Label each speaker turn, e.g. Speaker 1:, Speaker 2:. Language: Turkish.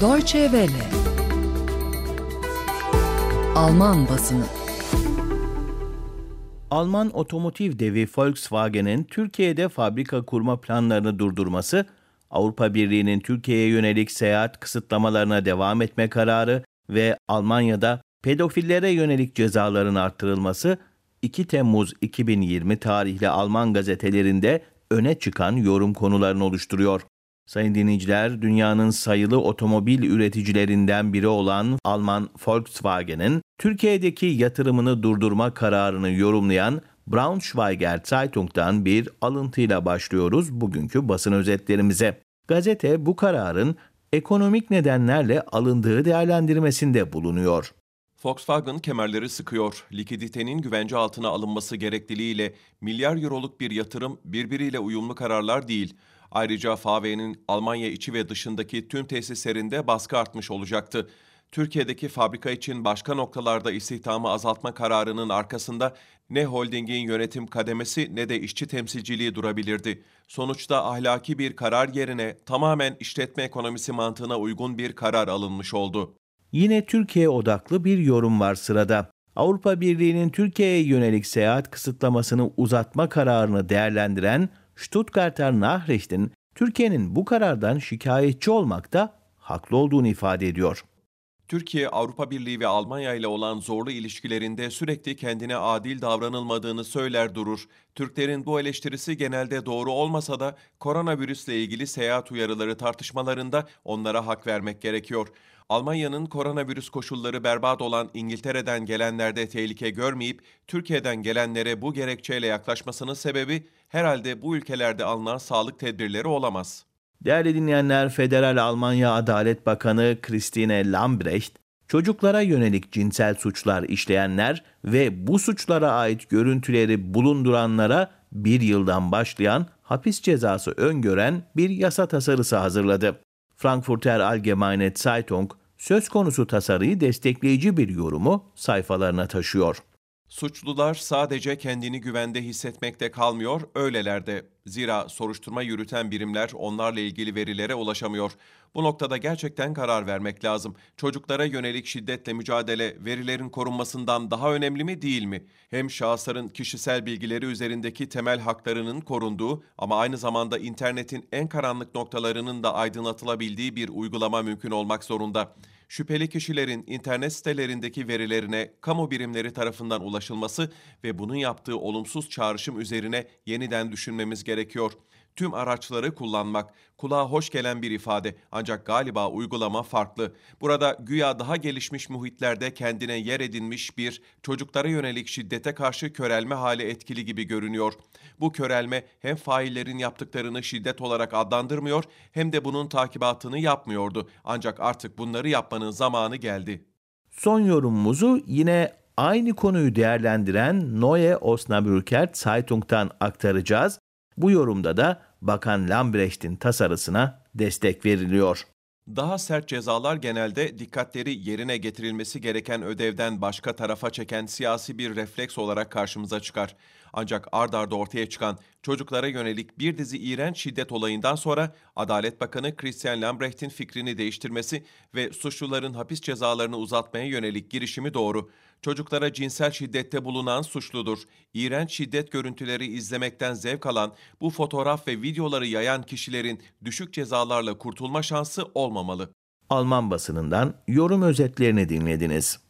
Speaker 1: Deutsche Welle Alman basını
Speaker 2: Alman otomotiv devi Volkswagen'in Türkiye'de fabrika kurma planlarını durdurması, Avrupa Birliği'nin Türkiye'ye yönelik seyahat kısıtlamalarına devam etme kararı ve Almanya'da pedofillere yönelik cezaların arttırılması 2 Temmuz 2020 tarihli Alman gazetelerinde öne çıkan yorum konularını oluşturuyor. Sayın dinleyiciler, dünyanın sayılı otomobil üreticilerinden biri olan Alman Volkswagen'in Türkiye'deki yatırımını durdurma kararını yorumlayan Braunschweiger Zeitung'dan bir alıntıyla başlıyoruz bugünkü basın özetlerimize. Gazete bu kararın ekonomik nedenlerle alındığı değerlendirmesinde bulunuyor.
Speaker 3: Volkswagen kemerleri sıkıyor. Likiditenin güvence altına alınması gerekliliğiyle milyar euroluk bir yatırım birbiriyle uyumlu kararlar değil. Ayrıca FAV'nin Almanya içi ve dışındaki tüm tesislerinde baskı artmış olacaktı. Türkiye'deki fabrika için başka noktalarda istihdamı azaltma kararının arkasında ne holdingin yönetim kademesi ne de işçi temsilciliği durabilirdi. Sonuçta ahlaki bir karar yerine tamamen işletme ekonomisi mantığına uygun bir karar alınmış oldu.
Speaker 2: Yine Türkiye odaklı bir yorum var sırada. Avrupa Birliği'nin Türkiye'ye yönelik seyahat kısıtlamasını uzatma kararını değerlendiren Stuttgarter Nachrichten, Türkiye'nin bu karardan şikayetçi olmakta haklı olduğunu ifade ediyor.
Speaker 3: Türkiye, Avrupa Birliği ve Almanya ile olan zorlu ilişkilerinde sürekli kendine adil davranılmadığını söyler durur. Türklerin bu eleştirisi genelde doğru olmasa da koronavirüsle ilgili seyahat uyarıları tartışmalarında onlara hak vermek gerekiyor. Almanya'nın koronavirüs koşulları berbat olan İngiltere'den gelenlerde tehlike görmeyip Türkiye'den gelenlere bu gerekçeyle yaklaşmasının sebebi herhalde bu ülkelerde alınan sağlık tedbirleri olamaz.
Speaker 2: Değerli dinleyenler, Federal Almanya Adalet Bakanı Christine Lambrecht, çocuklara yönelik cinsel suçlar işleyenler ve bu suçlara ait görüntüleri bulunduranlara bir yıldan başlayan hapis cezası öngören bir yasa tasarısı hazırladı. Frankfurter Allgemeine Zeitung söz konusu tasarıyı destekleyici bir yorumu sayfalarına taşıyor.
Speaker 3: Suçlular sadece kendini güvende hissetmekte kalmıyor, öylelerde. Zira soruşturma yürüten birimler onlarla ilgili verilere ulaşamıyor. Bu noktada gerçekten karar vermek lazım. Çocuklara yönelik şiddetle mücadele verilerin korunmasından daha önemli mi değil mi? Hem şahısların kişisel bilgileri üzerindeki temel haklarının korunduğu ama aynı zamanda internetin en karanlık noktalarının da aydınlatılabildiği bir uygulama mümkün olmak zorunda şüpheli kişilerin internet sitelerindeki verilerine kamu birimleri tarafından ulaşılması ve bunun yaptığı olumsuz çağrışım üzerine yeniden düşünmemiz gerekiyor tüm araçları kullanmak. Kulağa hoş gelen bir ifade ancak galiba uygulama farklı. Burada güya daha gelişmiş muhitlerde kendine yer edinmiş bir çocuklara yönelik şiddete karşı körelme hali etkili gibi görünüyor. Bu körelme hem faillerin yaptıklarını şiddet olarak adlandırmıyor hem de bunun takibatını yapmıyordu. Ancak artık bunları yapmanın zamanı geldi.
Speaker 2: Son yorumumuzu yine aynı konuyu değerlendiren Neue Osnabrücker Zeitung'dan aktaracağız. Bu yorumda da Bakan Lambrecht'in tasarısına destek veriliyor.
Speaker 3: Daha sert cezalar genelde dikkatleri yerine getirilmesi gereken ödevden başka tarafa çeken siyasi bir refleks olarak karşımıza çıkar. Ancak ard arda ortaya çıkan çocuklara yönelik bir dizi iğrenç şiddet olayından sonra Adalet Bakanı Christian Lambrecht'in fikrini değiştirmesi ve suçluların hapis cezalarını uzatmaya yönelik girişimi doğru. Çocuklara cinsel şiddette bulunan suçludur. İğrenç şiddet görüntüleri izlemekten zevk alan, bu fotoğraf ve videoları yayan kişilerin düşük cezalarla kurtulma şansı olmamalı.
Speaker 2: Alman basınından yorum özetlerini dinlediniz.